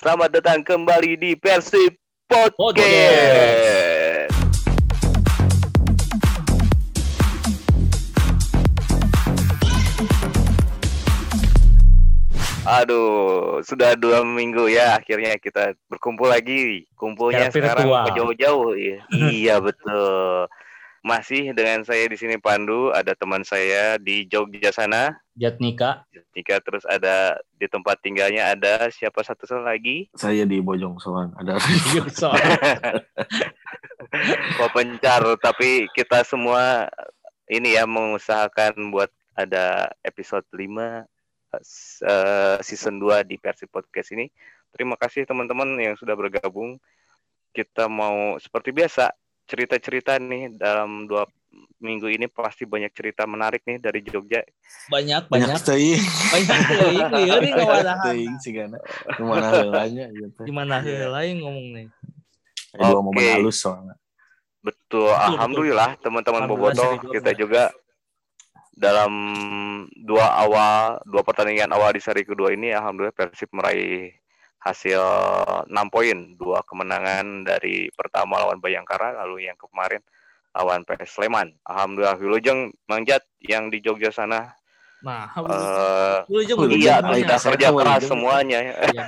Selamat datang kembali di Persib Podcast. Podcast. Aduh, sudah dua minggu ya akhirnya kita berkumpul lagi. Kumpulnya Secara sekarang jauh-jauh. Iya, iya betul. Masih dengan saya di sini Pandu, ada teman saya di Jogja sana. Jatnika. Jika terus ada di tempat tinggalnya ada siapa satu lagi? Saya di Bojong Soang ada Pepencar, tapi kita semua ini ya mengusahakan buat ada episode 5 eh, season 2 di Persib Podcast ini. Terima kasih teman-teman yang sudah bergabung. Kita mau seperti biasa cerita-cerita nih dalam dua minggu ini pasti banyak cerita menarik nih dari Jogja. Banyak, banyak banyak. Banyak teuing, sih kan ke mana heulanya gitu Gimana lain ngomong nih. Eh, dua momen Oke. halus soalnya Betul, Betul, alhamdulillah teman-teman Boboto kita juga dalam dua awal dua pertandingan awal di seri kedua ini alhamdulillah Persib meraih hasil 6 poin, dua kemenangan dari pertama lawan Bayangkara lalu yang kemarin lawan PS Sleman. Alhamdulillah Wilujeng Mangjat yang di Jogja sana Nah, eh lu aja Wilujeng iya kita kerja tahu keras Wilujeng. semuanya ya. Iya.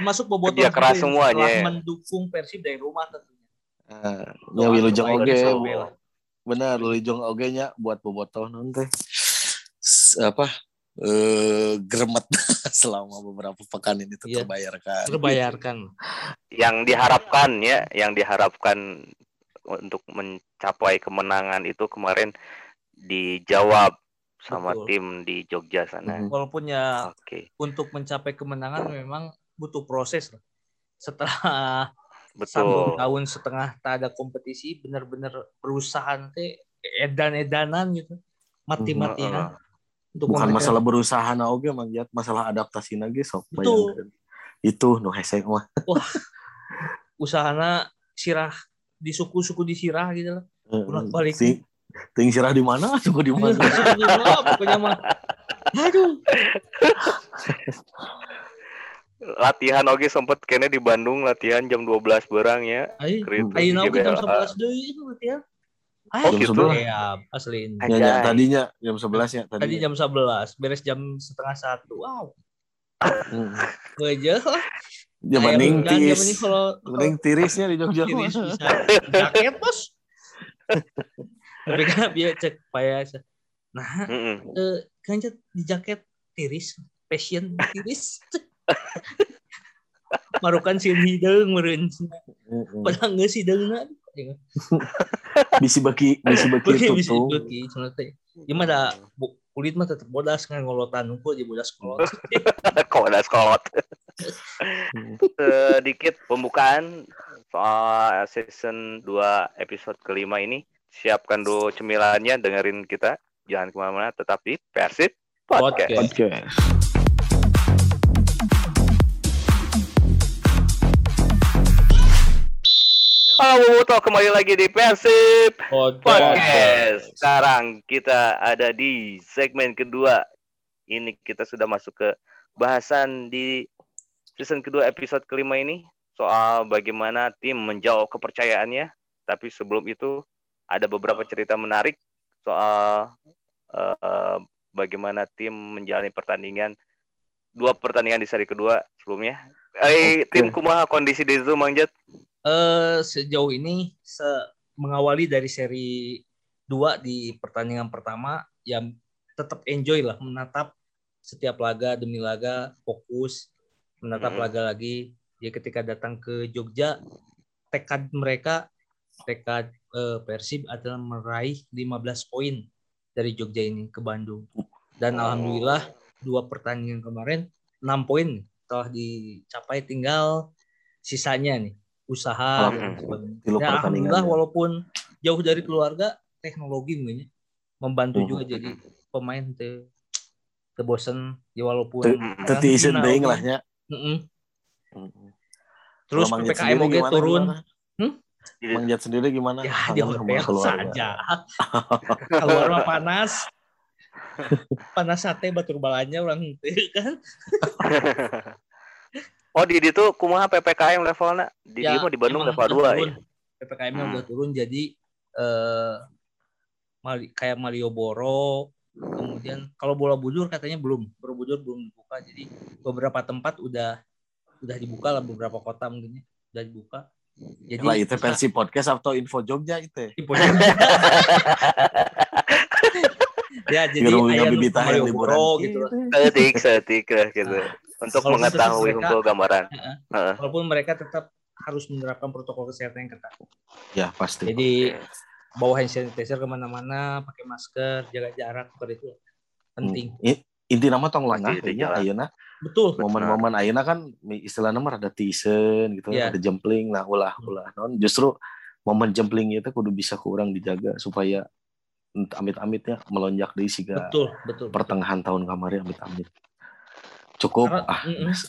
Termasuk Bobotoh Kerja keras semuanya, ya. mendukung Persib dari rumah tentunya. uh, ya Wilujeng oge benar Wilujeng oge nya buat bobotoh S- apa eh gremet selama beberapa pekan ini tuh Iya. terbayarkan Terbayarkan. yang diharapkan ya, yang diharapkan untuk mencapai kemenangan itu kemarin dijawab sama Betul. tim di Jogja sana. Walaupun ya Oke, untuk mencapai kemenangan memang butuh proses lah. Setelah betul. satu tahun setengah tak ada kompetisi, benar-benar berusaha teh edan-edanan gitu, mati-matian untuk bukan masalah berusaha na oge mangjat masalah adaptasi lagi sok Betul. bayangkeun. itu nu hese mah usahana sirah di suku-suku di sirah gitu lah. Bolak-balik. Ting, ting sirah di mana? Suku di mana? Pokoknya mah. Aduh. Latihan oke sempet kene di Bandung latihan jam 12 berang ya. Ayo, ayo jam GBLA. 11 deui itu latihan. Oh, Ayo, gitu? Ya, asliin. Ay. Ya, ya, tadinya jam 11 ya Tadi tadi. jam 11, beres jam setengah satu. Wow, aja lah. Ya Ayam mending tiris. Mending tirisnya di Jogja. tiris bisa jaket bos. Tapi kan biar cek payah. Nah, Mm-mm. eh, kan Cek, di jaket tiris, passion tiris. Marukan si hideung meureun. Mm-mm. Padahal geus hideungna. Bisi baki, bisi baki bisa tutung. beuki cenah teh. Da bu- kulit mah tetep bodas kan ngolotan unggul di bodas kolot. Kok ada sekolot. Sedikit pembukaan soal season 2 episode kelima ini. Siapkan dulu cemilannya, dengerin kita. Jangan ke mana-mana, tetap di Persib Podcast. Podcast. Podcast. Halo Boboto, kembali lagi di Persib Podcast. Podcast. Sekarang kita ada di segmen kedua. Ini kita sudah masuk ke bahasan di season kedua episode kelima ini soal bagaimana tim menjauh kepercayaannya. Tapi sebelum itu ada beberapa cerita menarik soal eh, bagaimana tim menjalani pertandingan dua pertandingan di seri kedua sebelumnya. Eh, tim kumaha kondisi di itu Mang Jet? Eh, sejauh ini se mengawali dari seri 2 di pertandingan pertama yang tetap enjoy lah menatap setiap laga demi laga fokus menatap Hmm. laga lagi ya ketika datang ke Jogja tekad mereka tekad eh, Persib adalah meraih 15 poin dari Jogja ini ke Bandung dan Oh. alhamdulillah dua pertandingan kemarin 6 poin telah dicapai tinggal sisanya nih usaha dan sebagainya. Tilu Ya, pertandingan alhamdulillah ya. walaupun jauh dari keluarga teknologi mungkin ya, membantu Hmm. juga jadi pemain teh teu bosen ya walaupun hina teuing oge. lah. Mm-mm. terus PPKM gimana, turun? Hmm? Mang Jet sendiri gimana? ya di hotel saja keluar mah panas panas sate batur balanya orang kan Oh di itu kumaha PPKM levelnya? Di Ya, mau di Bandung level udah 2 ya. PPKM-nya Hmm. udah turun jadi eh Mali- kayak Malioboro kemudian kalau bola bujur katanya belum Borobudur belum dibuka jadi beberapa tempat udah udah dibuka lah beberapa kota mungkin ya, udah dibuka jadi Lah itu versi podcast atau info Jogja itu. Info ya jadi Biar aya nu bibitah ke yang Malioboro liburan. gitu. Setik setik lah gitu. Untuk Walaupun mengetahui mereka- untuk gambaran. Heeh. walaupun mereka tetap harus menerapkan protokol kesehatan yang ketat Ya pasti. jadi bawa hand sanitizer ke mana-mana pakai masker jaga jarak seperti itu penting Hmm. Inti nama tong lengah jalan. ayeuna betul momen-momen ayeuna kan istilahnya mah ada tisen gitu Iya. ada jempling nah ulah ulah non justru momen jempling itu kudu bisa kurang dijaga supaya amit-amitnya melonjak di siga betul betul pertengahan tahun kemarin amit-amit cukup. Karena- ah.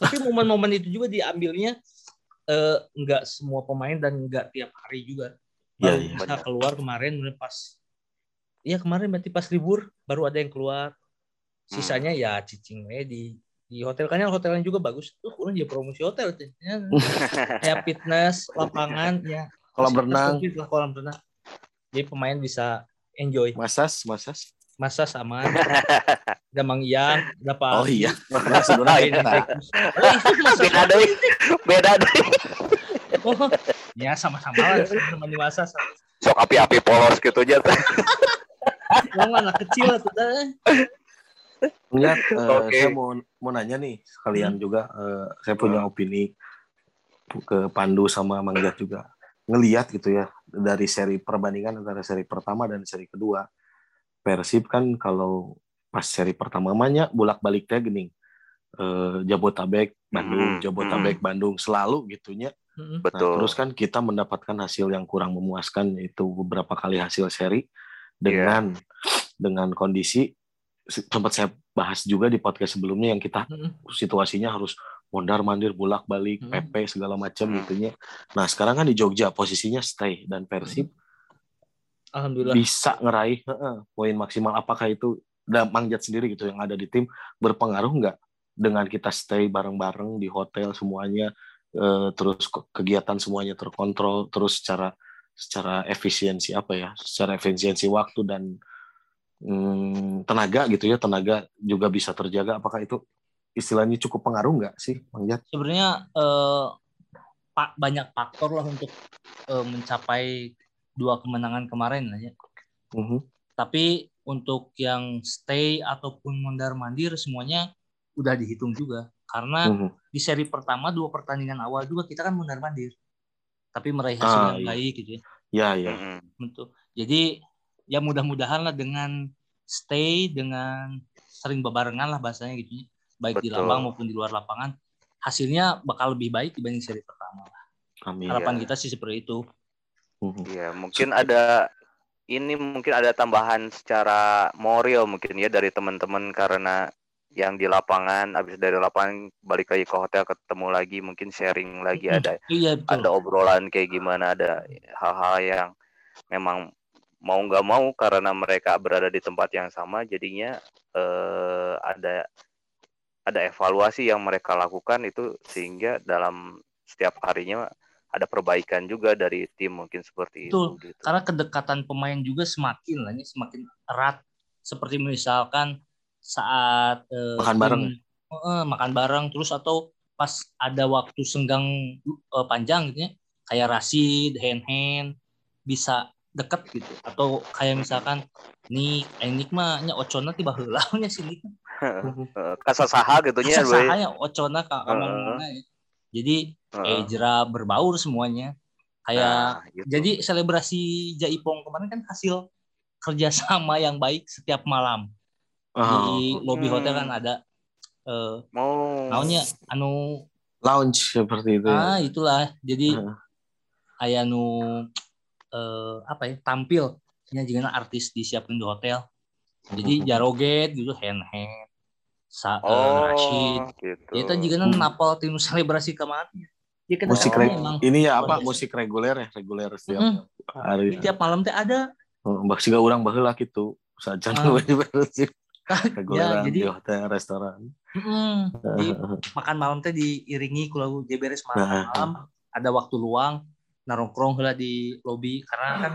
tapi momen-momen itu juga diambilnya eh, nggak semua pemain dan nggak tiap hari juga. Iya, baru iya. bisa keluar kemarin pas Iya kemarin berarti pas libur baru ada yang keluar. Sisanya ya cicing we di di hotel. Kan hotelnya juga bagus. Tuh kurang dia promosi hotel ya, kayak fitness lapangan ya. Kolam renang. lah kolam renang. Jadi pemain bisa enjoy. Masas masas masa sama ada Mang Ian ada Pak oh iya masih ada oh itu masa Beda deh. Beda deh. oh ya sama-sama lah sama di masa Sok api-api polos gitu aja. Emang anak kecil lah tuh dah. Enggak, Oke. saya mau mau nanya nih sekalian juga eh, saya punya opini ke Pandu sama Mangjat juga ngelihat gitu ya dari seri perbandingan antara seri pertama dan seri kedua Persib kan kalau pas seri pertama namanya bolak baliknya gini eh, Jabotabek Bandung Hmm, Jabotabek Bandung selalu gitunya Mm-mm. Nah, Betul. terus kan kita mendapatkan hasil yang kurang memuaskan yaitu beberapa kali hasil seri dengan dengan kondisi sempat saya bahas juga di podcast sebelumnya yang kita Mm-mm. situasinya harus mondar mandir bolak balik Hmm. PP segala macam Hmm. gitunya. Nah sekarang kan di Jogja posisinya stay dan Persib Alhamdulillah. bisa ngeraih heeh, poin maksimal. Apakah itu dan Mangjat sendiri gitu yang ada di tim berpengaruh nggak dengan kita stay bareng-bareng di hotel semuanya eh, terus ke- kegiatan semuanya terkontrol terus secara secara efisiensi apa ya secara efisiensi waktu dan hmm, tenaga gitu ya tenaga juga bisa terjaga apakah itu istilahnya cukup pengaruh nggak sih Mangjat? Sebenarnya eh, pak banyak faktor lah untuk eh, mencapai dua kemenangan kemarin lah ya. Mhm. Tapi untuk yang stay ataupun mondar mandir semuanya udah dihitung juga karena Mhm. di seri pertama dua pertandingan awal juga kita kan mondar mandir tapi meraih hasil Ah, yang iya. baik gitu ya Ya ya. Mm-mm. Betul. Jadi ya mudah-mudahan lah dengan stay dengan sering bebarengan lah bahasanya gitu ya. Baik di Betul. lapang maupun di luar lapangan hasilnya bakal lebih baik dibanding seri pertama. lah. Amin. Harapan Iya. kita sih seperti itu. Mhm. Iya, mungkin ada ini mungkin ada tambahan secara moral mungkin ya dari teman-teman karena yang di lapangan habis dari lapangan balik lagi ke hotel ketemu lagi mungkin sharing lagi ada Iya betul. ada obrolan kayak gimana ada hal-hal yang memang mau nggak mau karena mereka berada di tempat yang sama jadinya eh, ada ada evaluasi yang mereka lakukan itu sehingga dalam setiap harinya ada perbaikan juga dari tim mungkin seperti Betul. itu gitu. Karena kedekatan pemain juga semakin lah ya, semakin erat. Seperti misalkan saat eh, Makan tim- bareng eh, makan bareng terus atau pas ada waktu senggang eh, panjang gitu ya kayak Rashid, hand hand bisa deket gitu atau kayak misalkan nih Enik mah nya ocona tiba sih Nik. Eh, kasasaha gitu nya Asa we. sahanya ocona ka Heeh. Ya. Jadi Heeh. Ejra berbaur semuanya. Kayak Nah, gitu. jadi selebrasi Jaipong kemarin kan hasil kerjasama yang baik setiap malam di Oh, lobby Hmm. hotel kan ada eh mau naonnya anu lounge seperti itu. ah itulah jadi Heeh. aya nu eh apa ya tampil nya juga artis disiapin di hotel jadi jaroget gitu hand hand sa eh, oh Rashid gitu. ya itu juga Hmm. napal tim selebrasi ke mana ya kan musik Oh, reg- emang ini ya apa musik reguler ya reguler setiap Mm-mm. hari tiap malam teh ada Mbak siga orang baheula gitu sajan Ah. we Persib. Keguliran jadi- di hotel restoran. Mm-mm. Di makan malam teh diiringi kalau dia beres malam, ada waktu luang narongkrong lah di lobi karena kan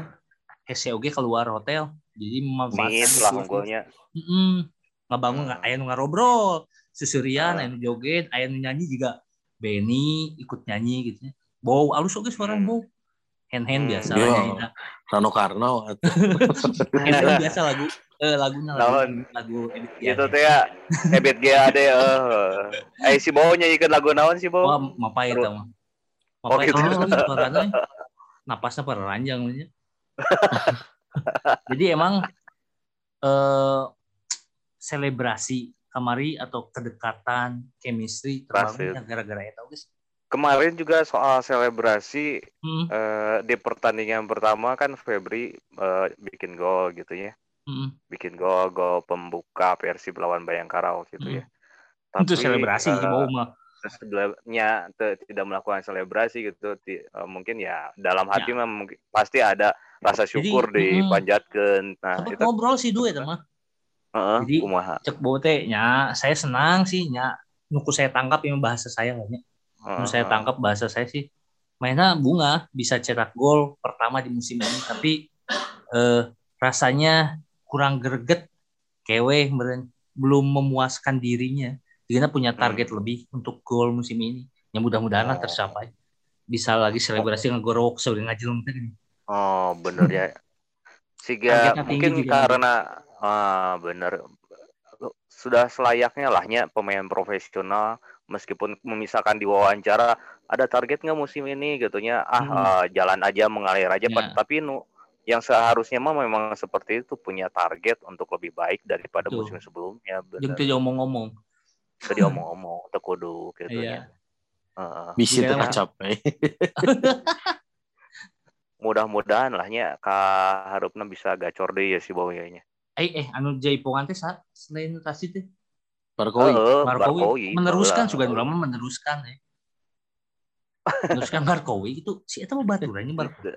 oge keluar hotel jadi memanfaatkan lah unggulnya. Ngabangun nggak aya nu ngarobrol susurian Ah. aya nu joget aya nu nyanyi juga Benny ikut nyanyi gitu ya bau alus oge suara Hmm. bau hand hand Hmm. biasa Iya. lah nyanyi Rano Karno hand hand biasa lagu eh lagunya lagu Naon? lagu edit Gitu teh ya. Ebit GAD eh. Eh si Bowo nyanyikan lagu naon si Wah, Bowo? mapai Terus. eta mah. Oh, Mapai gitu. oh, gitu suaranya. Napasnya peranjang nya. Jadi emang eh selebrasi kamari atau kedekatan, chemistry Pasti. terbangunnya gara-gara eta guys. Kemarin juga soal selebrasi Hmm, eh, di pertandingan pertama kan Febri eh, bikin gol gitu ya. hmm. Bikin gol gol pembuka Persib lawan Bayangkara waktu itu ya. Itu selebrasi eh, sih bau mah. sebelumnya tidak melakukan selebrasi gitu eh, mungkin ya dalam hati Ya. mah mungkin pasti ada rasa Jadi, syukur mm, dipanjatkan nah itu ngobrol sih dua eta mah. Heeh, jadi, kumaha? Cek bau teh nya, saya senang sih nya nuku saya tangkap yang bahasa saya lah nya. Heeh, Nu saya tangkap bahasa saya sih. Mainnya bunga bisa cetak gol pertama di musim ini. Tapi eh, rasanya kurang greget kewe belum memuaskan dirinya. Dia punya target lebih untuk gol musim ini. Yang mudah-mudahan lah Oh. tercapai. Bisa lagi selebrasi ngegorok sebagai ngajelung tadi oh bener ya. Sehingga mungkin juga. karena ah bener sudah selayaknya lahnya pemain profesional meskipun misalkan diwawancara ada target nggak musim ini gitunya ah Hmm. eh, jalan aja mengalir aja Ya. tapi nu yang seharusnya mah memang seperti itu punya target untuk lebih baik daripada Betul. musim sebelumnya yang bener tuh ngomong-ngomong tadi omong-omong tekudu gitu Iya. ya Heeh. Misi Gila, teu capai. mudah-mudahan lahnya ka harupna bisa gacor deh ya si Bowyanya eh eh anu jaipongan teh sa selain tasi teh. Barkoi. Heeh, Barkowi Barkowi, meneruskan juga lama meneruskan ya meneruskan Barkowi itu si eta mah baturannya Barkowi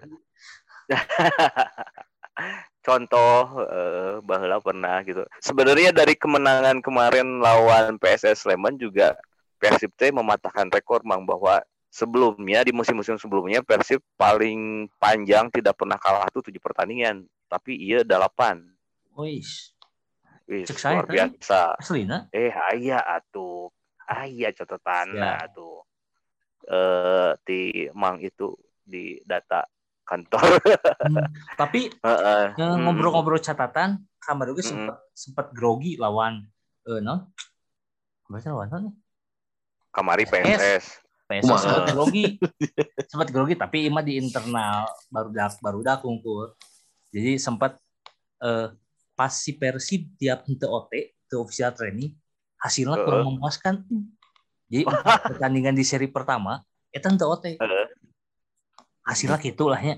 contoh eh, bahwa pernah gitu. Sebenarnya dari kemenangan kemarin lawan PSS Sleman juga Persib teh mematahkan rekor Mang bahwa sebelumnya di musim-musim sebelumnya Persib paling panjang tidak pernah kalah tuh tujuh pertandingan, tapi iya delapan. Wis, Wih, Cek saya luar tadi. biasa. aslina Eh, aya atuh. Aya catatan Ya. atuh. Eh di Mang itu di data kantor. Hmm, Tapi Heeh. eh, Hmm. ngobrol-ngobrol catatan, kamar gue Mm-mm. sempat sempat grogi lawan eh non. Bahasa lawan non. Kamari. PS Kumaha? sempat grogi. sempat grogi tapi ima di internal baru dak baru dak kungkur. Jadi sempat eh, pas si Persib tiap henteu OT, ke official training, hasilnya kurang memuaskan. Jadi pertandingan di seri pertama, itu henteu OT. Hasilnya gitu lah ya.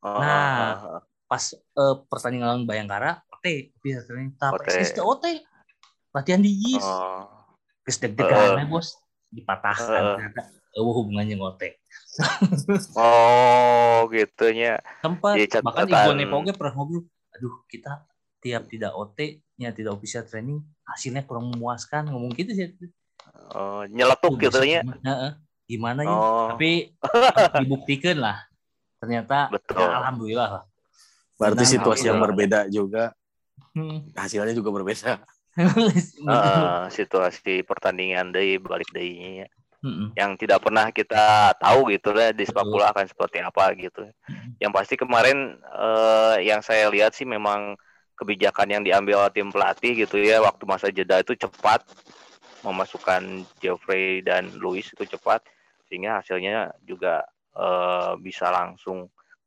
Oh, Nah. oh, oh. pas eh, pertandingan lawan Bayangkara OT bisa training tapi OT. PSS teu OT latihan di GIS Oh. geus deg-degan we, bos dipatahkan eueuh hubungannya OT Oh, gitunya. sempat Jadi bahkan Ibu Nepo ge pernah ngobrol aduh kita tiap tidak OT nya tidak official training hasilnya kurang memuaskan ngomong gitu sih Oh, nyeletuk gitu ya. Heeh. gimana ya Oh, tapi dibuktikan lah ternyata Betul. ya, alhamdulillah lah Berarti Nah, situasi yang berbeda juga, Hmm. hasilnya juga berbeda. heeh, situasi pertandingan dari balik dari Mm-mm. yang tidak pernah kita tahu gitu lah di sepak bola akan seperti apa gitu. Mm-mm. Yang pasti kemarin eh, yang saya lihat sih memang kebijakan yang diambil tim pelatih gitu ya waktu masa jeda itu cepat memasukkan Jeffrey dan Luis itu cepat sehingga hasilnya juga eh, bisa langsung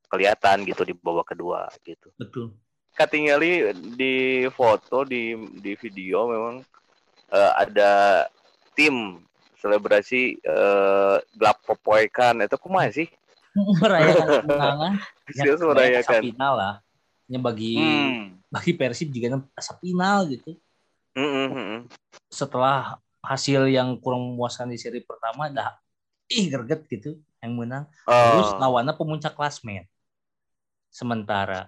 kelihatan gitu di babak kedua gitu. betul Katingali di foto di di video memang eh, ada tim selebrasi eh, gelap popoekan itu kumaha sih? merayakan kemenangan Sih merayakan. final lah nya bagi Hmm. Bagi Persib juga asa final gitu. Hmm, hmm, hmm. setelah hasil yang kurang memuaskan di seri pertama dah ih greget gitu yang menang. Terus Oh, lawannya pemuncak klasmen. Sementara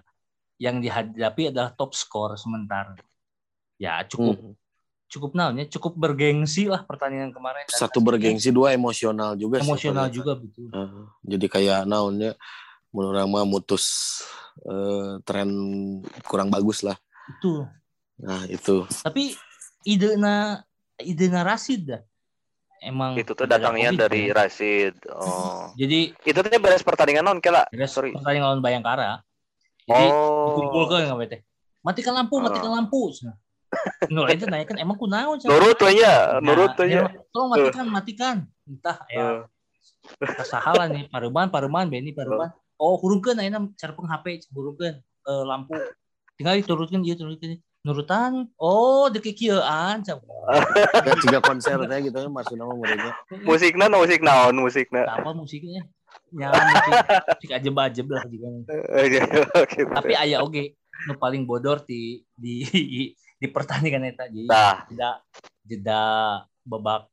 yang dihadapi adalah top skor sementara. Ya cukup. Hmm. cukup naonnya cukup bergengsi lah pertandingan kemarin. Satu bergengsi, dua emosional juga emosional juga betul. Heeh. jadi kayak naonnya menurut orang mah mutus eh, tren kurang bagus lah. itu Nah, itu. tapi ide na ide na Rasid dah emang Itu tuh datangnya COVID, dari ya. Rashid. Oh. jadi Itu tuh beres pertandingan non kela. beres Sorry. pertandingan lawan Bayangkara jadi Oh. dikumpulkan nggak bete matikan lampu matikan lampu Nur itu nanya kan emang kunaon Cak? Nurut tuh ya, nurut tuh ya. tolong matikan matikan entah ya kasahalan nih pareman pareman Benny pareman oh hurungkeun ayeuna carpeng HP hurungkeun eh, lampu. Tinggal diturunkan ieu turunkeun. Nurutan oh deket kieuan cak Kan juga konser teh gitu ya maksud nama muridnya. Musiknya no musik naon musiknya. apa musiknya? Nyala musik. Musik ajeb ajeb lah juga Oke. tapi aya oge nu paling bodor di di di pertandingan eta jadi Nah, jeda jeda babak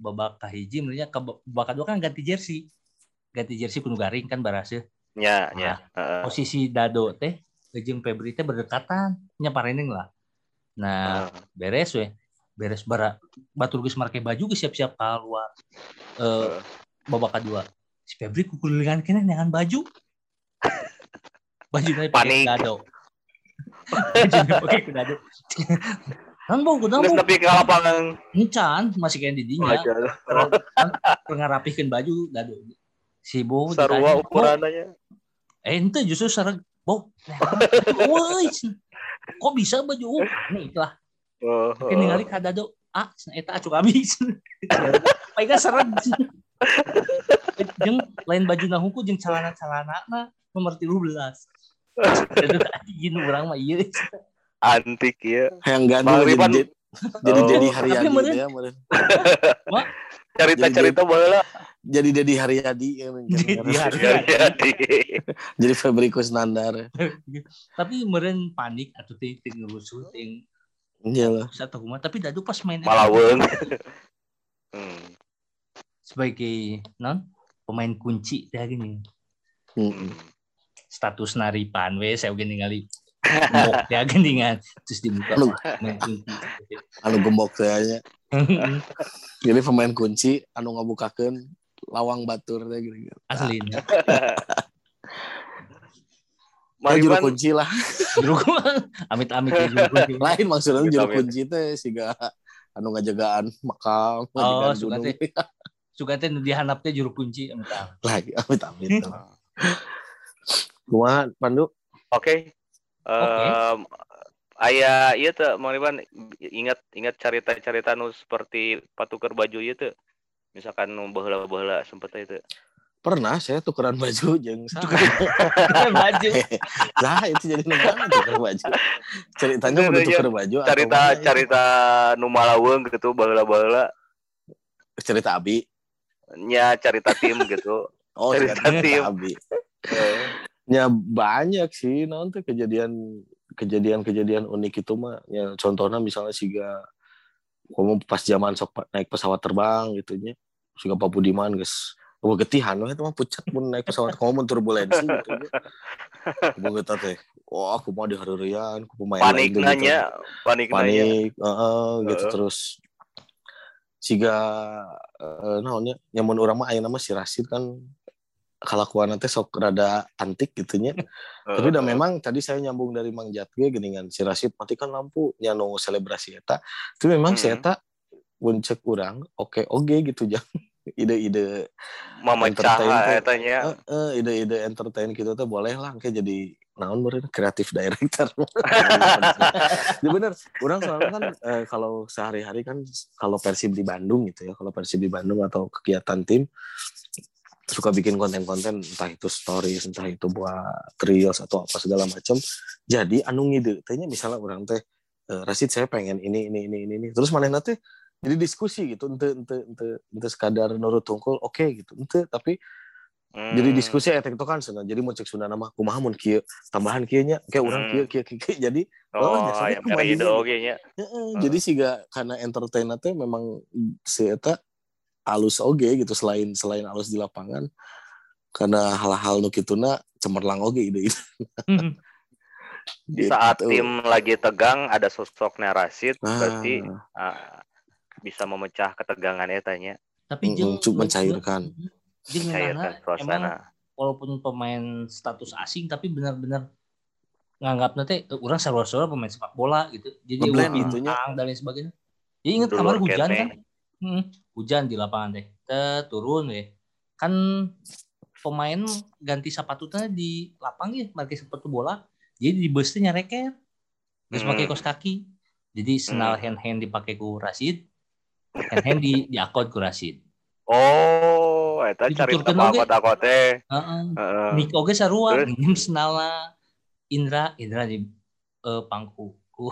babak kahiji menurutnya ke babak kedua kan ganti jersey. Ganti jersey kudu garing kan barase ya, ya. Heeh. posisi dado teh jeung Febri teh berdekatan nya pareneng lah nah Heeh. beres we beres bara batur geus make baju geus siap-siap keluar eh babak kedua si Febri kukulingan kene dengan baju baju pakai Panik. dado baju pakai dado kan bau kudu Terus tapi ke lapangan. encan masih kayak di dinya Wajar. pernah rapihkan baju dado si Bu Sarua "Bo, ukurannya. Ente justru sarang bo woi kok bisa baju? Uh, ini itulah. Oh, Kayak ningali ka dado ah eta acuk abis paling seret jeung lain baju na hukum jeung celana-celana na nomor 13 Aduh, anjing urang mah ieu antik ya. Yang gandul jadi jadi Oh. Gitu ya. Cerita-cerita boleh lah. Jadi Dedi Haryadi. Dedi Haryadi. Jadi. Jadi Febri Kusnandar. tapi meren panik atau ting ting ngerusuh ting Iyalah. satu rumah tapi dadu pas main Malaweng. Hmm. sebagai non pemain kunci gini Mm-mm. status naripan we saya gini ningali mok ya geningan terus dibuka Anu. kunci Anu gembok kayaknya. Jadi pemain kunci anu ngabukakeun lawang batur teh gitu. aslinya Nah, juru kunci lah. juru amit amit ya juru kunci Lain maksudnya Amit, juru amit. kunci teh siga anu ngajagaan makam, Oh, suka teh. suka teh nu dihanap teh juru kunci amit amit. Lagi amit amit. Kumaha Pandu? Oke. Em, aya iya tuh Mariban ingat ingat cerita-cerita nu seperti patukar baju ieu teu. Misalkan nu baheula-baheula sempet itu. Pernah saya tukeran baju jeung Tukeran- baju Nah, itu jadi negara tuker baju. Ceritanya Itu udah dia, tuker baju Cerita cerita nu malaweung gitu baheula-baheula cerita Abi. nya cerita tim gitu. Oh, Cerita cerita, tim. Abi. Ya banyak sih nanti kejadian kejadian-kejadian unik itu mah. Ya contohnya misalnya siga kamu pas zaman sok naik pesawat terbang gitu nya. Siga Pak Budiman guys. Oh, getihan itu mah pucat pun naik pesawat kamu turbulensi gitu nya. Kita teh. Wah, aku mau dihareurean, aku pemain Panik gitu. nanya, panik nanya. panik heeh, gitu Heeh. terus siga eh, naonnya nyamun urang mah ayeuna mah si Rasid kan kalakuan teh sok rada antik gitu nya. Tapi udah memang tadi saya nyambung dari Mang Jatge geningan si Rasid matikan lampu nya nu selebrasi eta. Itu memang si Hmm. eta mun cek urang oke oge gitu jang ide-ide memecah etanya. eh, eh, ide-ide entertain gitu tuh boleh lah kayak jadi naon meureun kreatif director. ya bener, orang soalnya kan eh, kalau sehari-hari kan kalau Persib di Bandung gitu ya, kalau Persib di Bandung atau kegiatan tim suka bikin konten-konten entah itu stories, entah itu buat reels atau apa segala macam. Jadi anu ngide, tehnya misalnya orang teh eh, Rasid saya pengen ini ini ini ini, ini. terus mana nanti jadi diskusi gitu, ente ente ente ente sekadar nurut tungkul, oke gitu, ente tapi jadi Hmm. diskusi etek itu kan sana jadi mau cek sunda nama kumaha mun kieu tambahan kieu nya kayak Hmm. kieu kieu kieu kieu. jadi Oh, ide juga. oge nya. heeh, jadi siga karena entertain teh memang si eta alus oge gitu selain selain alus di lapangan karena hal-hal nu kituna cemerlang oge ide ide Gitu. saat tim lagi tegang ada sosoknya Rashid Ah, berarti ah, bisa memecah ketegangan ya tanya Tapi jeung cuk mencairkan. Jeung cairkan ngeunana emang suasana walaupun pemain status asing tapi benar-benar nganggap nanti orang sarwa-sarwa pemain sepak bola gitu. Jadi gitunya. bintang dan lain sebagainya. Jadi ingat kemarin hujan kan? Hmm, hujan di lapangan teh. Teh turun ya. Kan pemain ganti sepatunya di lapang ya, pakai sepatu bola. Jadi di busnya nyareker. Terus Hmm. pakai kos kaki. Jadi senal hand hand dipakai ku Rashid. Hand hand di di akod ku Rashid. oh eta cari tempat kota teh Heeh. Heeh. Nik oge sarua Terus? nginjem senalna Indra Indra di eh, pangku ku.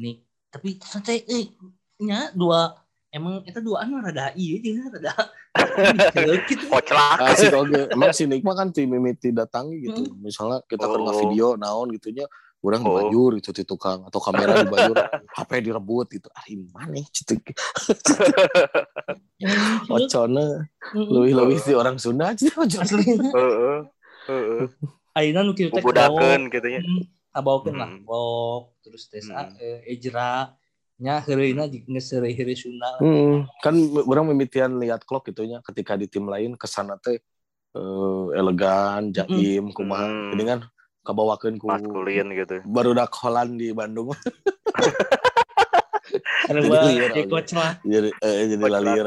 Nik tapi santai eh nya dua emang itu dua anu rada ieu jeung rada gitu koclak Asik oke. Emang si Nikma kan tim mimiti datangi gitu. Misalnya kita Oh. video naon gitunya, orang Oh. dibajur gitu di tukang atau kamera dibajur, HP direbut gitu. Ah, mana gitu. Ocona leuwih-leuwih si orang Sunda aja. asli Heeh. Heeh. ayeuna nu kieu teh Bubudakeun gitu nya. lah Hmm. Wok terus Hmm. eh, Ejra nya heureuna geus heureuy Sunda Hmm, kan orang mimitian lihat klub gitunya ketika di tim lain ke sana teh eh, elegan, jaim, kumaha. Hmm. Jadi kan kabawakeun ku maskulin gitu barudak Holland di Bandung. Jadi gua liar, jadi coach lah jadi eh, jadi lalier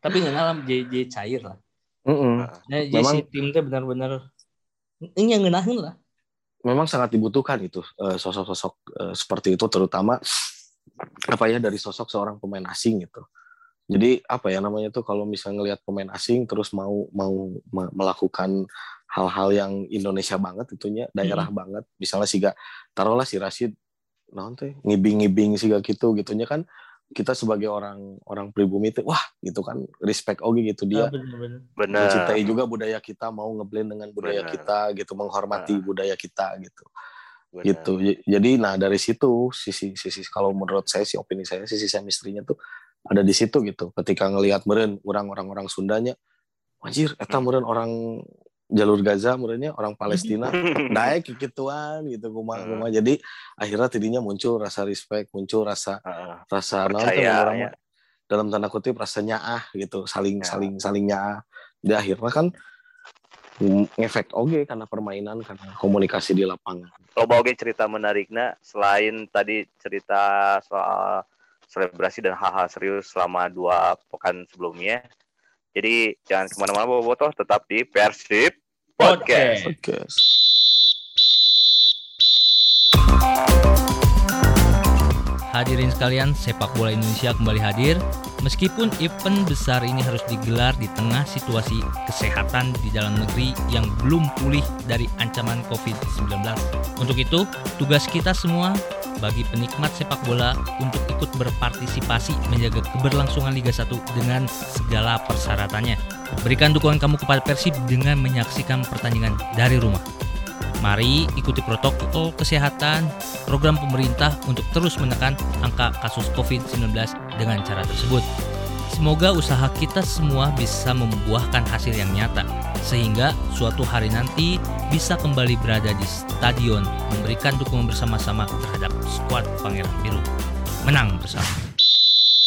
tapi nggak ngalam JJ cair lah Mm-mm. Nah, jadi Memang- si tim teh benar-benar ini yang ngeunaheun lah. Memang sangat dibutuhkan itu eh, sosok-sosok eh, seperti itu terutama apa ya dari sosok seorang pemain asing gitu. Jadi apa ya namanya tuh kalau misalnya ngelihat pemain asing terus mau mau me- melakukan hal-hal yang Indonesia banget itunya daerah banget misalnya sih taruhlah si Rashid naon teh ngibing-ngibing sih gitu gitunya kan kita sebagai orang orang pribumi itu wah gitu kan respect oke gitu dia Ah, bener mencintai juga budaya kita mau ngeblend dengan budaya Benar. kita gitu menghormati Ah. budaya kita gitu bener. gitu jadi nah dari situ sisi sisi kalau menurut saya sih opini saya sisi chemistry-nya tuh ada di situ gitu ketika ngelihat meren orang orang orang Sundanya anjir eta meren orang jalur Gaza merennya orang Palestina naik gituan gitu kumaha Hmm. kumaha jadi akhirnya tidinya muncul rasa respect muncul rasa Heeh. rasa Percaya, orang ya. dalam tanda kutip rasa nyaah gitu saling Ya. saling saling nyaah di akhirnya kan ngefek oke karena permainan karena komunikasi di lapangan Loba oge cerita menariknya selain tadi cerita soal selebrasi dan hal-hal serius selama dua pekan sebelumnya. Jadi jangan ke mana-mana bawa botoh, tetap di Persib Podcast. oke Hadirin sekalian, sepak bola Indonesia kembali hadir. Meskipun event besar ini harus digelar di tengah situasi kesehatan di dalam negeri yang belum pulih dari ancaman COVID-19. Untuk itu, tugas kita semua bagi penikmat sepak bola untuk ikut berpartisipasi menjaga keberlangsungan Liga 1 dengan segala persyaratannya. Berikan dukungan kamu kepada Persib dengan menyaksikan pertandingan dari rumah. Mari ikuti protokol kesehatan program pemerintah untuk terus menekan angka kasus COVID-19 dengan cara tersebut. Semoga usaha kita semua bisa membuahkan hasil yang nyata, sehingga suatu hari nanti bisa kembali berada di stadion memberikan dukungan bersama-sama terhadap skuad Pangeran Biru. Menang bersama.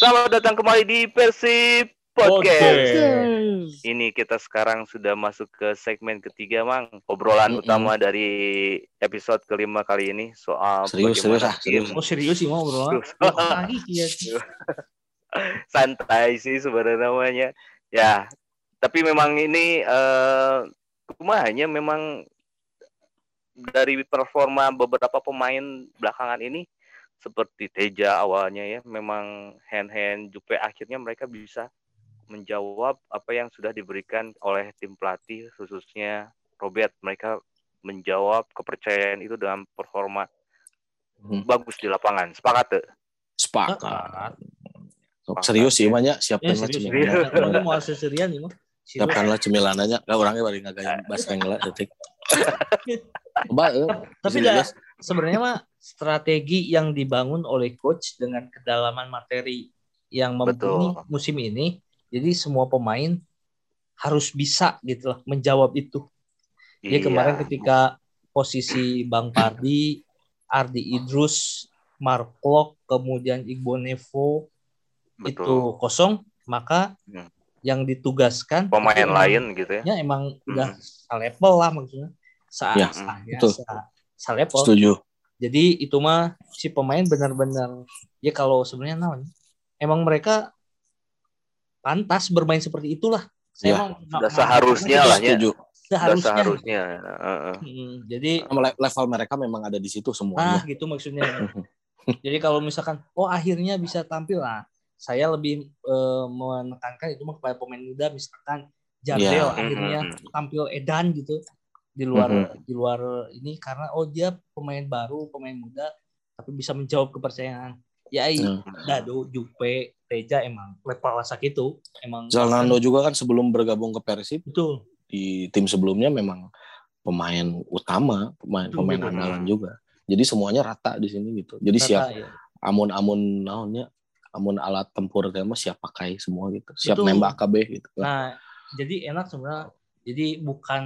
Selamat datang kembali di Persib Podcast. Ini kita sekarang sudah masuk ke segmen ketiga, Mang. Obrolan Mm-mm. utama dari episode kelima kali ini soal Serius, serius, ah, serius. Oh serius sih mau bro? Serius. santai sih sebenarnya namanya. Ya, tapi memang ini eh kumahanya memang dari performa beberapa pemain belakangan ini seperti Teja awalnya ya memang hand hand Jupe akhirnya mereka bisa menjawab apa yang sudah diberikan oleh tim pelatih khususnya Robert. Mereka menjawab kepercayaan itu dengan performa Hmm. bagus di lapangan. Sepakat tuh sepakat. Sok serius sih banyak Ya siapkanlah serius. cemilan mau siapkanlah cemilanannya gak orangnya bari ngagaya bahasa Inggris detik eh, Tapi sebenarnya mah strategi yang dibangun oleh coach dengan kedalaman materi yang mumpuni Betul. musim ini. Jadi semua pemain harus bisa gitu lah menjawab itu. Dia Iya. kemarin ketika posisi Bang Pardi, Ardi Idrus, Mark Klok, kemudian Igbo Nevo Betul. itu kosong, maka Hmm. yang ditugaskan Pemain itu lain gitu ya. ya emang udah Hmm. salevel lah maksudnya. Sa Ya, sa- ya, betul. sa- salevel. Setuju. Jadi itu mah si pemain benar-benar ya kalau sebenarnya naon emang mereka pantas bermain seperti itulah. Saya Ya, emang nggak- Udah nggak- seharusnya lah ya. Setuju. Seharusnya. seharusnya. Heeh. Hmm, jadi Le- Level mereka memang ada di situ ah semuanya. gitu maksudnya. jadi kalau misalkan oh akhirnya bisa tampil lah, saya lebih eh, menekankan itu mah kepada pemain muda misalkan Jardel Ya. akhirnya Mhm. tampil edan gitu di luar Mhm. di luar ini karena oh dia pemain baru pemain muda tapi bisa menjawab kepercayaan ya Hmm. Dado Jupe Teja emang level sakit itu emang Zalando juga kan sebelum bergabung ke Persib betul di tim sebelumnya memang pemain utama, pemain Betul, pemain betul. andalan juga. Jadi semuanya rata di sini gitu. Jadi Kata, siap ya. amun-amun naonnya, amun alat tempur teh mah siap pakai semua gitu. Siap Betul. nembak KB gitu. nah jadi enak sebenarnya jadi bukan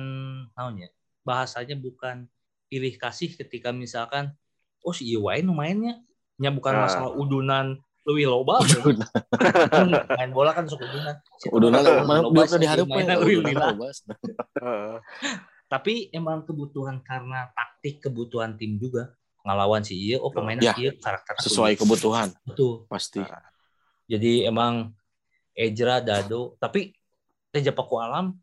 naonnya bahasanya bukan pilih kasih ketika misalkan oh si Iwain mainnya nya bukan Nah. masalah udunan. Lebih loba bro. main bola kan suka udunan. Nala kan mana loba, diharap mainnya loba. Tapi emang kebutuhan karena taktik kebutuhan tim juga. Ngelawan si iya. Oh pemainnya Ya. iya karakter Sesuai kebutuhan. Betul. Pasti. jadi emang Ejra Dado tapi Teja Paku Alam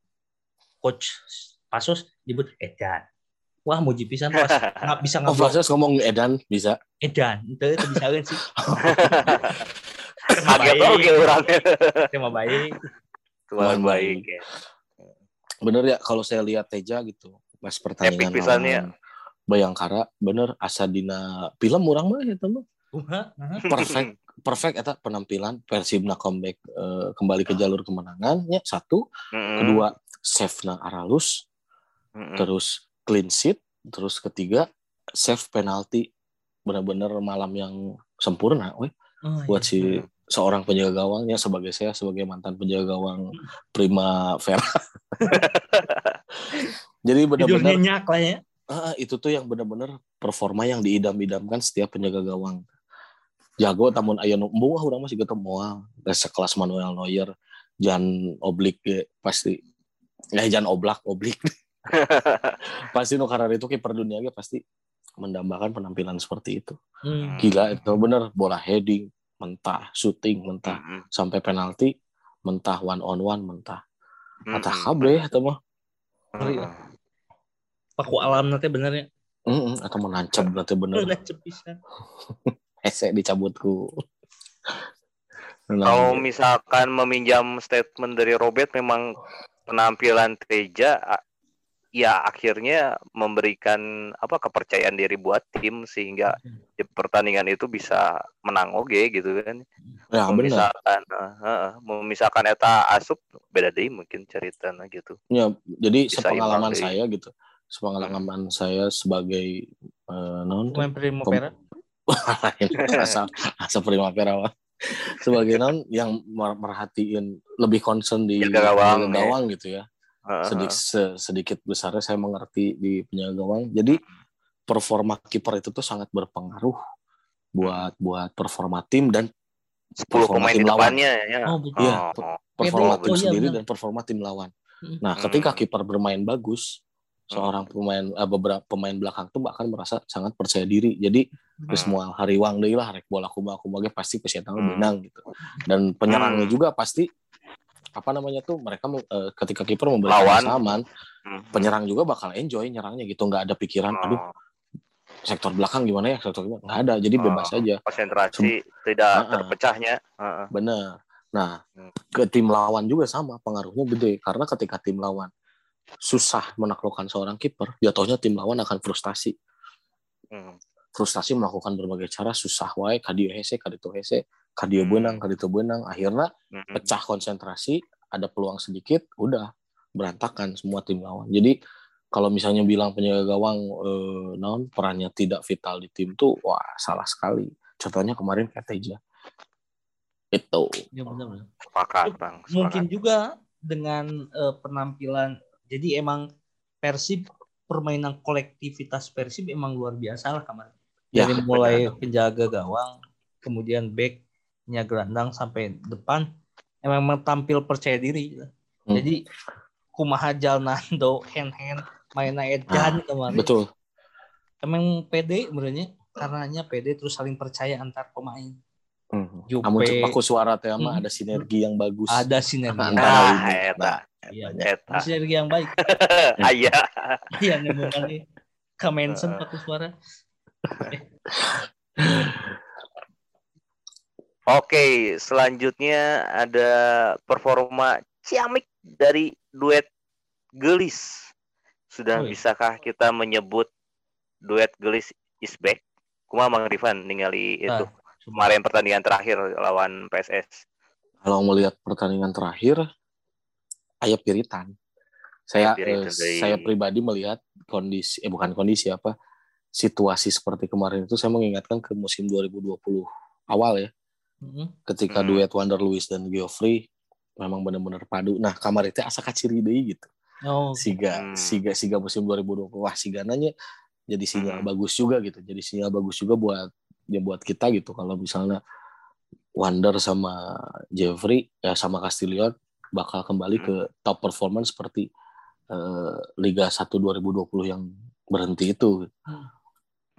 coach Pasos nyebut Edan wah muji pisan pas nggak bisa Oh, ngeblok. Fasos ngomong Edan bisa. Edan itu itu bisa kan sih? Kaget oke orangnya. tema baik. Tuan baik ya. Bener ya kalau saya lihat Teja gitu pas pertandingan Epic pisannya. Bayangkara bener asa dina film orang mah ya teman. Perfect perfect eta penampilan Persibna comeback eh, kembali ke jalur kemenangan ya satu kedua save na Aralus. Mm-mm. terus clean sheet terus ketiga save penalti benar-benar malam yang sempurna weh. Oh, buat iya. si seorang penjaga gawangnya sebagai saya sebagai mantan penjaga gawang prima vera. Jadi benar-benar nyak lah ya. Ah, itu tuh yang benar-benar performa yang diidam-idamkan setiap penjaga gawang. Jago tamun aya nu embung ah urang masih ketemu moal. Sekelas Manuel Neuer Jan Oblik ge, pasti. Ya Jan Oblak Oblik pasti nu karena itu kiper dunia ge pasti mendambakan penampilan seperti itu. Hmm. gila itu bener. Bola heading mentah. Shooting mentah. Mm-mm. sampai penalti mentah. One on one mentah. Kata Mm-mm. kabre atau mah. Ngeri, Heeh. Paku Alam nanti bener ya. Heeh, atau menancap berarti bener. Cepisan hese dicabutku. Kalau misalkan meminjam statement dari Robert memang penampilan Teja ya akhirnya memberikan apa kepercayaan diri buat tim sehingga di pertandingan itu bisa menang oge gitu kan. ya bener misalkan eh, heeh, mau misalkan eta asup beda deh mungkin ceritanya gitu. ya jadi Bisa sepengalaman deh. saya gitu. Sepengalaman saya sebagai eh, non Primavera asa asa primavera sebagai non yang mer- merhatiin lebih concern di gawang, jaga gawang gitu ya sedikit se- sedikit besarnya saya mengerti di penjaga gawang jadi performa kiper itu tuh sangat berpengaruh buat buat performa tim dan 10 performa pemain tim di lawan. depannya ya. oh Iya, Oh, performa Oh, tim iya, sendiri benar. dan performa tim lawan Hmm. nah Hmm. ketika kiper bermain bagus Hmm. seorang pemain eh, beberapa pemain belakang tuh akan merasa sangat percaya diri jadi Hmm. semua hariwang deh lah rek bola kumaha kumaha pasti peserta Hmm. menang gitu dan penyerangnya Hmm. juga pasti apa namanya tuh mereka eh, ketika kiper memberikan kesamaan Hmm. penyerang juga bakal enjoy nyerangnya gitu nggak ada pikiran aduh Oh, sektor belakang gimana ya sektor gimana nggak ada jadi Oh. bebas aja konsentrasi tidak Heeh. terpecahnya. Heeh. bener nah Hmm. ke tim lawan juga sama pengaruhnya gede karena ketika tim lawan susah menaklukkan seorang kiper jatuhnya tim lawan akan frustasi Hmm. frustasi melakukan berbagai cara susah wae kadio hese kaditu hese kadio Hmm. benang kaditu benang akhirnya Hmm. pecah konsentrasi ada peluang sedikit udah berantakan semua tim lawan jadi kalau misalnya bilang penjaga gawang eh, naon perannya tidak vital di tim tuh wah salah sekali contohnya kemarin Kateja itu ya benar benar Sepakat, Bang. mungkin Sepakat. juga dengan eh, penampilan jadi emang Persib permainan kolektivitas Persib emang luar biasa lah kemarin. Ya, Dari mulai penjaga gawang, kemudian backnya gelandang sampai depan, emang tampil percaya diri. Hmm. Jadi kumaha Jalnando, hand hand, mainnya Edan kemarin. betul. Emang pede sebenarnya karenanya pede terus saling percaya antar pemain. Hmm. Jupe. Namun aku suara teh Hmm. ada sinergi yang bagus. Ada sinergi. Antara Ah, ini. eta. Nah, Iya, Eta. sinergi yang baik. Aya. Iya, nemukan Kamensen pakai suara. Oke, selanjutnya ada performa ciamik dari duet Gelis. Sudah Wih. bisakah kita menyebut duet Gelis is back? Kuma Mang Rifan ningali itu Nah, kemarin pertandingan terakhir lawan PSS. kalau melihat pertandingan terakhir, ayah piritan. Saya Piritan eh, dari- saya pribadi melihat kondisi eh bukan kondisi apa situasi seperti kemarin itu saya mengingatkan ke musim 2020 awal ya Mm-mm. ketika Hmm. duet Wander Lewis dan Geoffrey memang benar-benar padu. Nah, kamar itu asa kaciri deui gitu. Oh, Siga Hmm. siga siga musim 2020 wah siga nanya jadi sinyal Hmm. bagus juga gitu. Jadi sinyal bagus juga buat ya buat kita gitu kalau misalnya Wander sama Jeffrey ya sama Castillion bakal kembali Hmm. ke top performance seperti eh, Liga 1 2020 yang berhenti itu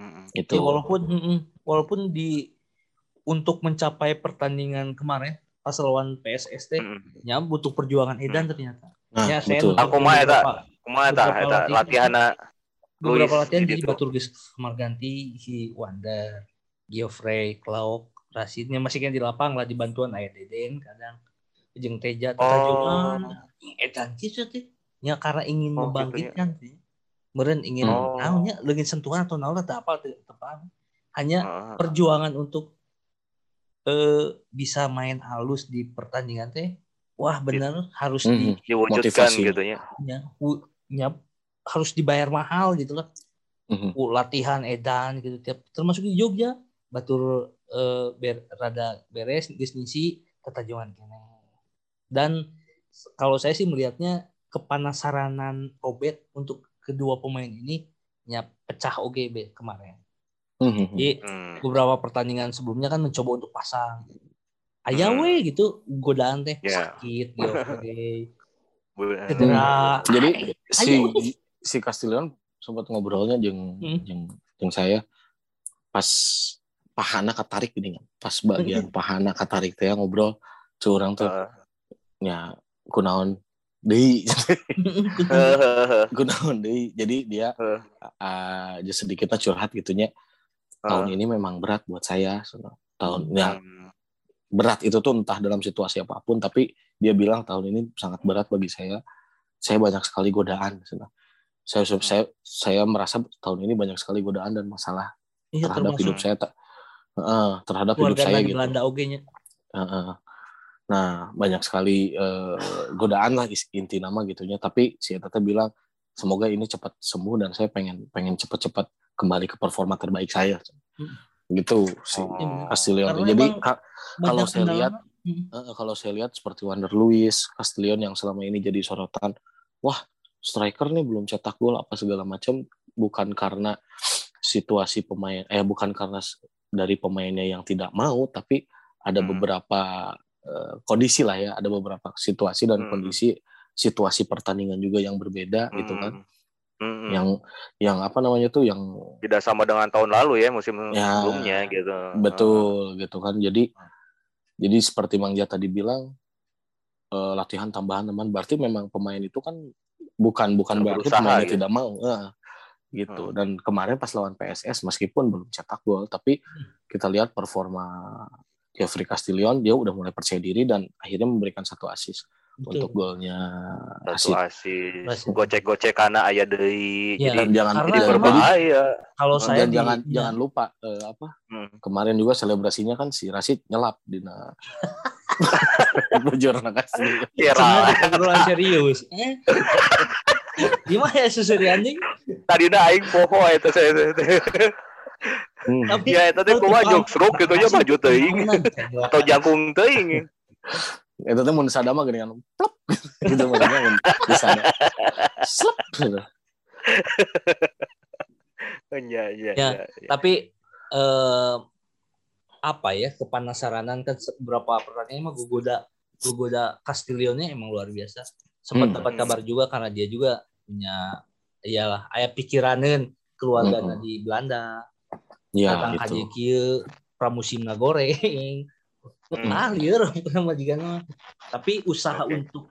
Mm-mm. itu. ya walaupun mm-mm, walaupun di untuk mencapai pertandingan kemarin pas lawan PSS teh Mm-mm. ya butuh perjuangan Edan ternyata. Nah, ya saya betul. Aku mah eta. Kumaha eta Beberapa eta latihan. beberapa Luis, latihan jadi gitu. batur geus kamar ganti si Wander, Geoffrey, Klauk, Rasidnya masih kan di lapang lah dibantuan aya Deden kadang jeung Teja Oh. Tatajuman Edan kieu teh nya karena ingin Oh, membangkitkan teh. Meureun ingin Oh. naonnya leungit sentuhan atau naon apa teh tepat. Hanya Heeh. perjuangan untuk eh bisa main halus di pertandingan teh wah bener harus di Mhm. diwujudkan Motivasi. gitu ya. nya harus dibayar mahal gitu lah Mhm. Uh, latihan edan gitu tiap termasuk di Jogja batur eh, ber, rada beres geus ngisi ketajuan kene dan kalau saya sih melihatnya kepanasaranan Robert untuk kedua pemain ini nya pecah OGB kemarin Mhm. jadi Hmm. beberapa pertandingan sebelumnya kan mencoba untuk pasang ayah Hmm. we gitu godaan teh Ya. sakit Bu- cedera Jadi si Ayo. si Castillion sempat ngobrolnya jeng Hmm. jeng jeng saya pas pahana katarik gini kan. Pas bagian pahana katarik teh ngobrol curang tuh nya kunaon deui kunaon deui. Jadi dia uh, just sedikitnya curhat gitunya. Tahun ini memang berat buat saya. Tahun Hmm. berat itu tuh entah dalam situasi apa pun tapi dia bilang tahun ini sangat berat bagi saya saya banyak sekali godaan saya Hmm. saya saya merasa tahun ini banyak sekali godaan dan masalah Iya, terhadap termasuk hidup saya tak eh, terhadap hidup keluarga saya di gitu Belanda oge nya Heeh. nah banyak sekali eh, godaan lah inti nama gitunya tapi si Eta teh bilang semoga ini cepat sembuh dan saya pengen pengen cepat-cepat kembali ke performa terbaik saya Hmm. gitu si Oh. Castillion Karena jadi ka- kalau saya lihat Hmm. Eh, kalau saya lihat seperti Wander Luis, Castillion yang selama ini jadi sorotan, wah striker nih belum cetak gol apa segala macam, bukan karena situasi pemain, eh bukan karena dari pemainnya yang tidak mau, tapi ada Hmm. beberapa eh, kondisi lah ya, ada beberapa situasi dan Hmm. kondisi situasi pertandingan juga yang berbeda gitu kan, Hmm. yang yang apa namanya tuh yang tidak sama dengan tahun lalu ya musim Ya, sebelumnya gitu. betul gitu kan, jadi jadi seperti Mang Jat tadi bilang eh, latihan tambahan teman berarti memang pemain itu kan bukan bukan berarti pemainnya gitu. tidak mau eh, gitu Hmm. dan kemarin pas lawan PSS meskipun belum cetak gol tapi kita lihat performa Jeffrey Castillion dia udah mulai percaya diri dan akhirnya memberikan satu assist Betul. untuk golnya Asis. gocek-gocek karena aya deui. Ya, Jadi jangan karena berbahaya. Kalau dan saya di- jangan ya, jangan lupa eh, apa Hmm. kemarin juga selebrasinya kan si Rashid nyelap di na bujur kasih Kira sebenarnya obrolan serius. Eh? Gimana ya susuri anjing? tadi aing poho eta saya. Hmm. Tapi Ya eta teh kumaha tipe- jok stroke gitu nya maju teuing atau jangkung teuing. Itu tuh mun sadama gini kan plop gitu maksudnya mun di sana slep gitu Iya, iya, Ya, iya, iya. Tapi eh, apa ya kepanasaranan kan beberapa pertandingan mah Gugoda Gugoda Castillionnya emang luar biasa. Sempat Hmm. dapat kabar juga karena dia juga punya iyalah aya pikiraneun keluarga Hmm. di Belanda. Ya Datang gitu. haji kieu pramusimna Hmm. Ah, lieur nama jigana. Tapi usaha Oke. untuk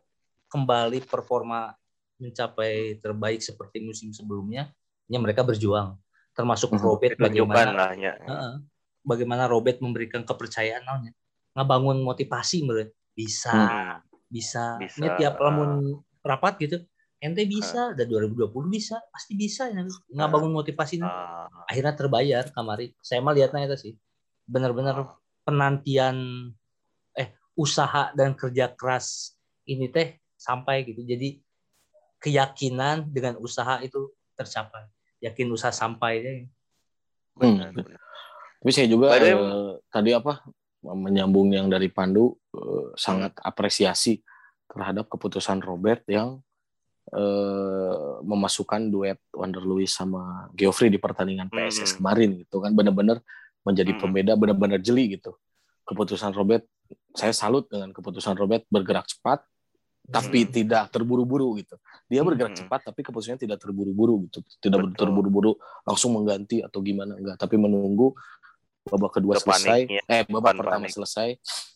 kembali performa mencapai terbaik seperti musim sebelumnya, ya mereka berjuang. Termasuk Hmm. Robert bagaimana lah ya. Heeh. bagaimana Robert memberikan kepercayaan naonnya ngabangun motivasi menurut bisa Hmm. bisa Bisa, Ini tiap ah. lamun rapat gitu ente bisa dan 2020 bisa pasti bisa ya ngabangun motivasi Ah, akhirnya terbayar kamari saya mah lihatnya itu sih benar-benar ah. Penantian eh usaha dan kerja keras ini teh sampai gitu. Jadi keyakinan dengan usaha itu tercapai. Yakin usaha sampai deh Benar, Hmm. Tapi saya juga eh, tadi apa menyambung yang dari Pandu eh, sangat apresiasi terhadap keputusan Robert yang eh, memasukkan duet Wander Lewis sama Geoffrey di pertandingan PSS Hmm. kemarin gitu kan. Benar-benar menjadi Hmm. pembeda benar-benar jeli gitu. Keputusan Robert saya salut dengan keputusan Robert bergerak cepat tapi Hmm. tidak terburu-buru gitu. Dia bergerak Hmm. cepat tapi keputusannya tidak terburu-buru gitu. Tidak Betul. terburu-buru langsung mengganti atau gimana enggak, tapi menunggu babak kedua Ke selesai. paniknya. Eh, babak pertama panik. selesai,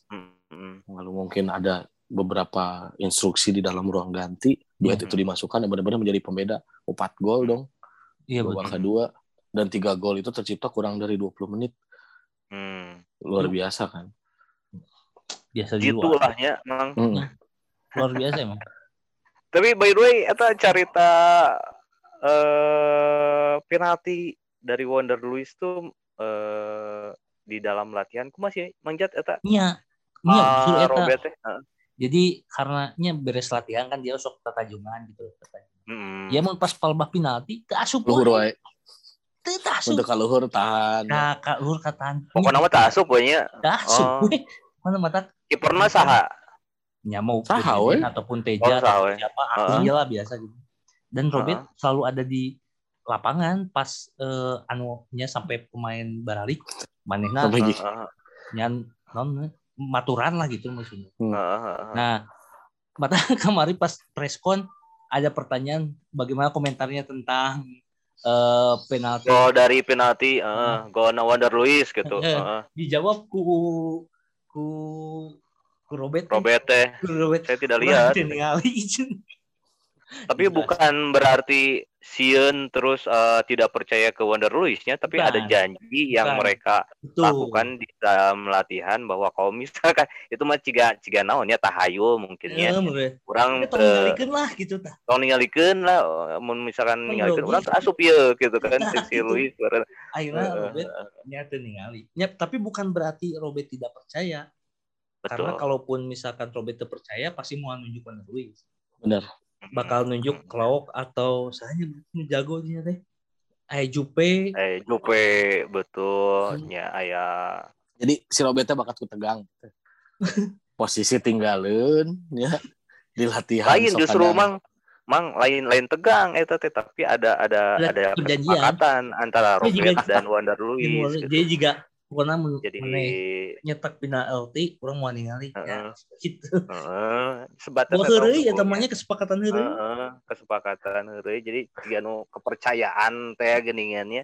Hmm, hmm. lalu mungkin ada beberapa instruksi di dalam ruang ganti, duet Hmm. itu dimasukkan dan benar-benar menjadi pembeda. 4 gol dong iya babak betul kedua dan tiga gol itu tercipta kurang dari 20 menit. Hmm. Luar biasa kan. biasa Gitu juga lah ya, Mang. Hmm. luar biasa emang Tapi by the way, eta cerita eh penalti dari Wonder Lewis tuh eh di dalam latihan ku masih manjat eta. Robert teh. Heeh. Jadi karena nya beres latihan kan dia sok tatajungan gitu. Hmm. Ya mau pas palbah penalti teu asup Luhur wae. Untuk kaluhur tahan. Nah, ka luhur kataan. Pokoknya mah tak asup nya. Teu asup Oh. Mana mata Kiperna saha? nya mau Saha, we? ataupun Oh, Teja saha, atau siapa aku lah biasa gitu. Dan Robert selalu ada di lapangan pas eh, anu nya sampai pemain baralik manehna Sampai gitu. Nyan non maturan lah gitu maksudnya. heeh, heeh. Nah, mata kemarin pas preskon ada pertanyaan bagaimana komentarnya tentang eh, penalti Gol dari penalti, heeh, gol na Wonder Lewis gitu. Eh. Heeh. dijawab ku ku ku Robert Robert teh ku Robert saya tidak lihat. Tapi Jelas. bukan berarti Sion terus eh, tidak percaya ke Wonder Lewis-nya, tapi Bukan. ada janji yang Bukan. mereka Betul. lakukan di dalam latihan bahwa kalau misalkan itu mah ciga ciga naon ya tahayul mungkin Ya. Kurang ngalikeun lah gitu tah. tong ningalikeun lah eh, mun misalkan Kan ningalikeun urang asup ieu gitu kan Nah, si. Luis Heeh, Robert nya teu ningali. Ya, tapi bukan berarti Robert tidak percaya. Karena Betul. kalaupun misalkan Robert teu percaya pasti mau nunjuk Wonder Lewis. Benar. Bakal nunjuk Klauk atau saya jago dia teh. Aya Jupe, Eh Jupe betul Hmm. aya Jadi si Robertnya bakat ku tegang. Posisi tinggalin ya di latihan lain justru kadang. mang mang lain lain tegang eta teh tapi ada ada Ada ada perjanjian. kesepakatan antara Robert dan Wonder Lewis gitu. jadi juga pokoknya men, Jadi nyetak penalti urang mau ningali ya Heeh. gitu. heeh, sebatas eta heureuy ya namanya kesepakatan heureuy. Heeh, kesepakatan heureuy jadi jika nu kepercayaan teh geuningannya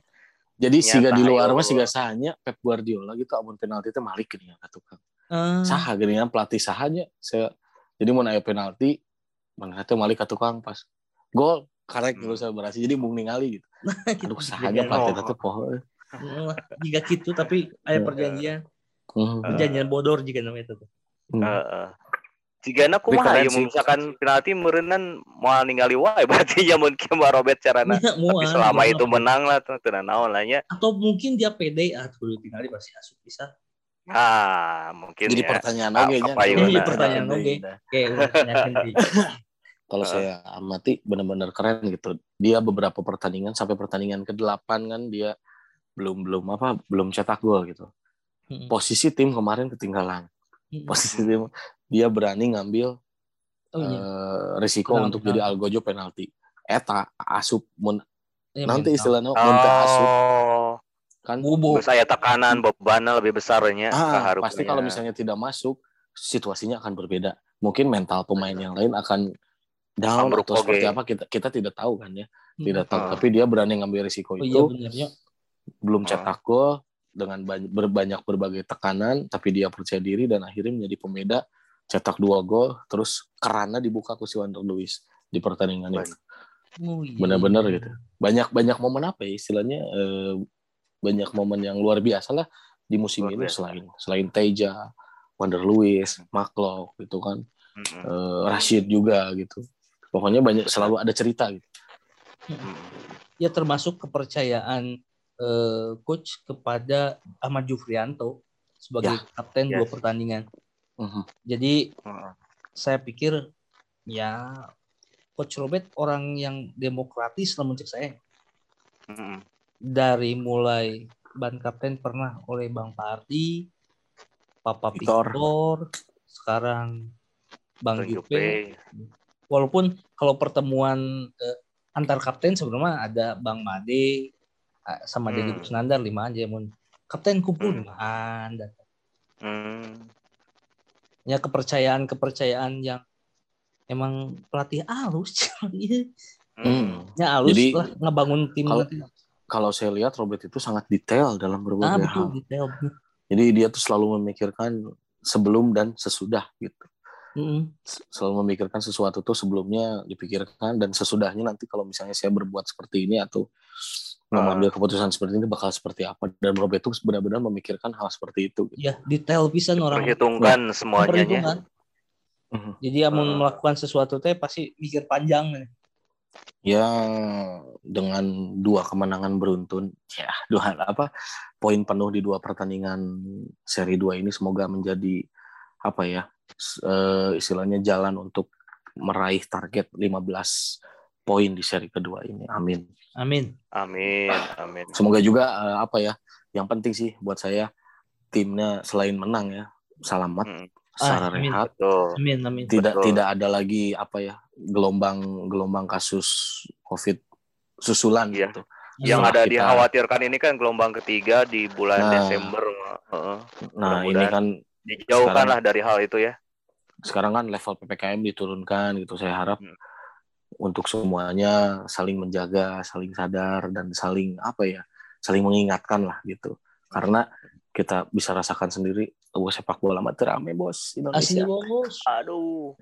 Jadi Nyata siga di luar mah siga sahanya Pep Guardiola gitu amun penalti teh malik geuningan ka tukang. Eh, Saha geuningan pelatih sahanya. Saya jadi mun aya penalti mana teh malik ka tukang pas gol karek Hmm. saya berhasil jadi mung ningali gitu. gitu. Aduh sahanya Jadi, pelatih oh. teh poho. Eh, Jika gitu tapi ada Heeh. perjanjian, Hmm. perjanjian bodor jika namanya itu. Hmm. heeh Jigana kumaha Keren ya sih. mun misalkan penalti meureunnan moal ningali wae berarti ya mun kieu mah Robert carana. Iya, Tapi selama itu menang lah teu naon lah nya. atau mungkin dia pede ah kudu tinggal pasti asup bisa. Ah, mungkin Jadi ya. pertanyaan Ah, oge nya. apa yuna. Jadi pertanyaan udah tanyakan di Kalau Ah. saya amati benar-benar keren gitu. Dia beberapa pertandingan sampai pertandingan ke-8 kan dia belum belum apa belum cetak gol gitu. Hmm. Posisi tim kemarin ketinggalan. Hmm. Posisi tim dia berani ngambil Oh iya. eh, risiko Penalti, untuk jadi penalti. algojo penalti. Eta asup mun Ya, nanti mental. istilahnya munte asup Oh, kan terus saya tekanan bebannya lebih besarnya ah, pasti kalau misalnya tidak masuk situasinya akan berbeda mungkin mental pemain yang lain akan down Ambruk atau seperti apa kita kita tidak tahu kan ya tidak tahu Ah. tapi dia berani ngambil risiko Oh itu iya benernya. Belum Ah. cetak gol dengan banyak, berbanyak berbagai tekanan tapi dia percaya diri dan akhirnya menjadi pembeda cetak dua gol terus kerannya dibuka ke si Wander Lewis di pertandingan itu Oh, iya. benar-benar gitu banyak banyak momen apa ya istilahnya eh, banyak momen yang luar biasa lah di musim Luar ini biasa. selain selain Teja, Wander Lewis, Maklock gitu kan, Mm-mm. eh, Rashid juga gitu. Pokoknya banyak selalu ada cerita gitu. Mm-mm. Ya termasuk kepercayaan eh, coach kepada Ahmad Jufrianto sebagai kapten dua Yes. pertandingan. Mhm. Jadi Mm-mm. saya pikir ya coach Robert orang yang demokratis lah menurut saya. Mm-mm. Dari mulai ban kapten pernah oleh Bang Pardi, Papa Victor. Victor, sekarang Bang. Jupe. Walaupun kalau pertemuan eh, antar kapten sebenarnya ada Bang Made eh, sama Deddy Hmm. Kusnandar lima aja mun. Kapten kumpul Hmm. limaan dan Hmm. ya kepercayaan kepercayaan yang emang pelatih halus Hmm. ya halus Jadi, lah ngebangun tim kalau-. Kalau saya lihat Robert itu sangat detail dalam ah berbagai betul hal. detail Jadi dia tuh selalu memikirkan sebelum dan sesudah gitu. Mm-mm. S- Selalu memikirkan sesuatu tuh sebelumnya dipikirkan dan sesudahnya nanti kalau misalnya saya berbuat seperti ini atau Ah. Mengambil keputusan seperti ini bakal seperti apa dan Robert itu benar-benar memikirkan hal seperti itu. Gitu. ya detail bisa orang Perhitungkan semuanya. perhitungan Mhm. jadi ya mau Ah. melakukan sesuatu teh pasti mikir panjang nih. Ya dengan dua kemenangan beruntun, ya dua apa poin penuh di dua pertandingan seri 2 ini semoga menjadi apa ya eh, istilahnya jalan untuk meraih target 15 poin di seri kedua ini. Amin. amin Amin. Amin. Semoga juga eh, apa ya yang penting sih buat saya timnya selain menang ya selamat Mm. secara Ah, amin. rehat Betul. amin amin tidak Betul. tidak ada lagi apa ya gelombang gelombang kasus covid susulan Iya. gitu Yang Setelah ada kita- dikhawatirkan ini kan gelombang ketiga di bulan Nah. Desember. Heeh. nah ini kan Dijauhkan lah dari hal itu ya. sekarang kan level ppkm diturunkan gitu saya harap Hmm. Untuk semuanya saling menjaga saling sadar dan saling apa ya saling mengingatkan lah gitu karena kita bisa rasakan sendiri oh, sepak bola mah rame bos asli Indonesia bos Aduh.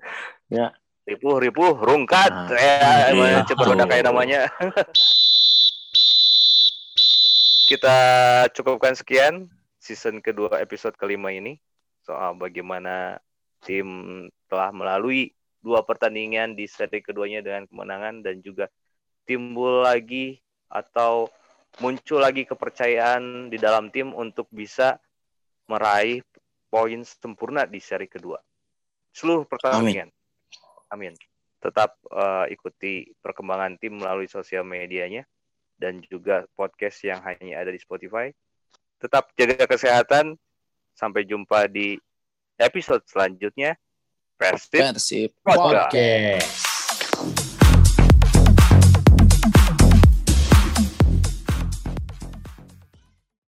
Ya. Ripuh, ripuh, rungkat. Nah, eh, iya, cepat udah kayak namanya. Kita cukupkan sekian season kedua episode kelima ini soal bagaimana tim telah melalui dua pertandingan di seri keduanya dengan kemenangan dan juga timbul lagi atau muncul lagi kepercayaan di dalam tim untuk bisa meraih poin sempurna di seri kedua. Seluruh pertandingan. Amin. Tetap eh, ikuti perkembangan tim melalui sosial medianya dan juga podcast yang hanya ada di Spotify. Tetap jaga kesehatan. Sampai jumpa di episode selanjutnya. Persib Persib Podcast. Podcast.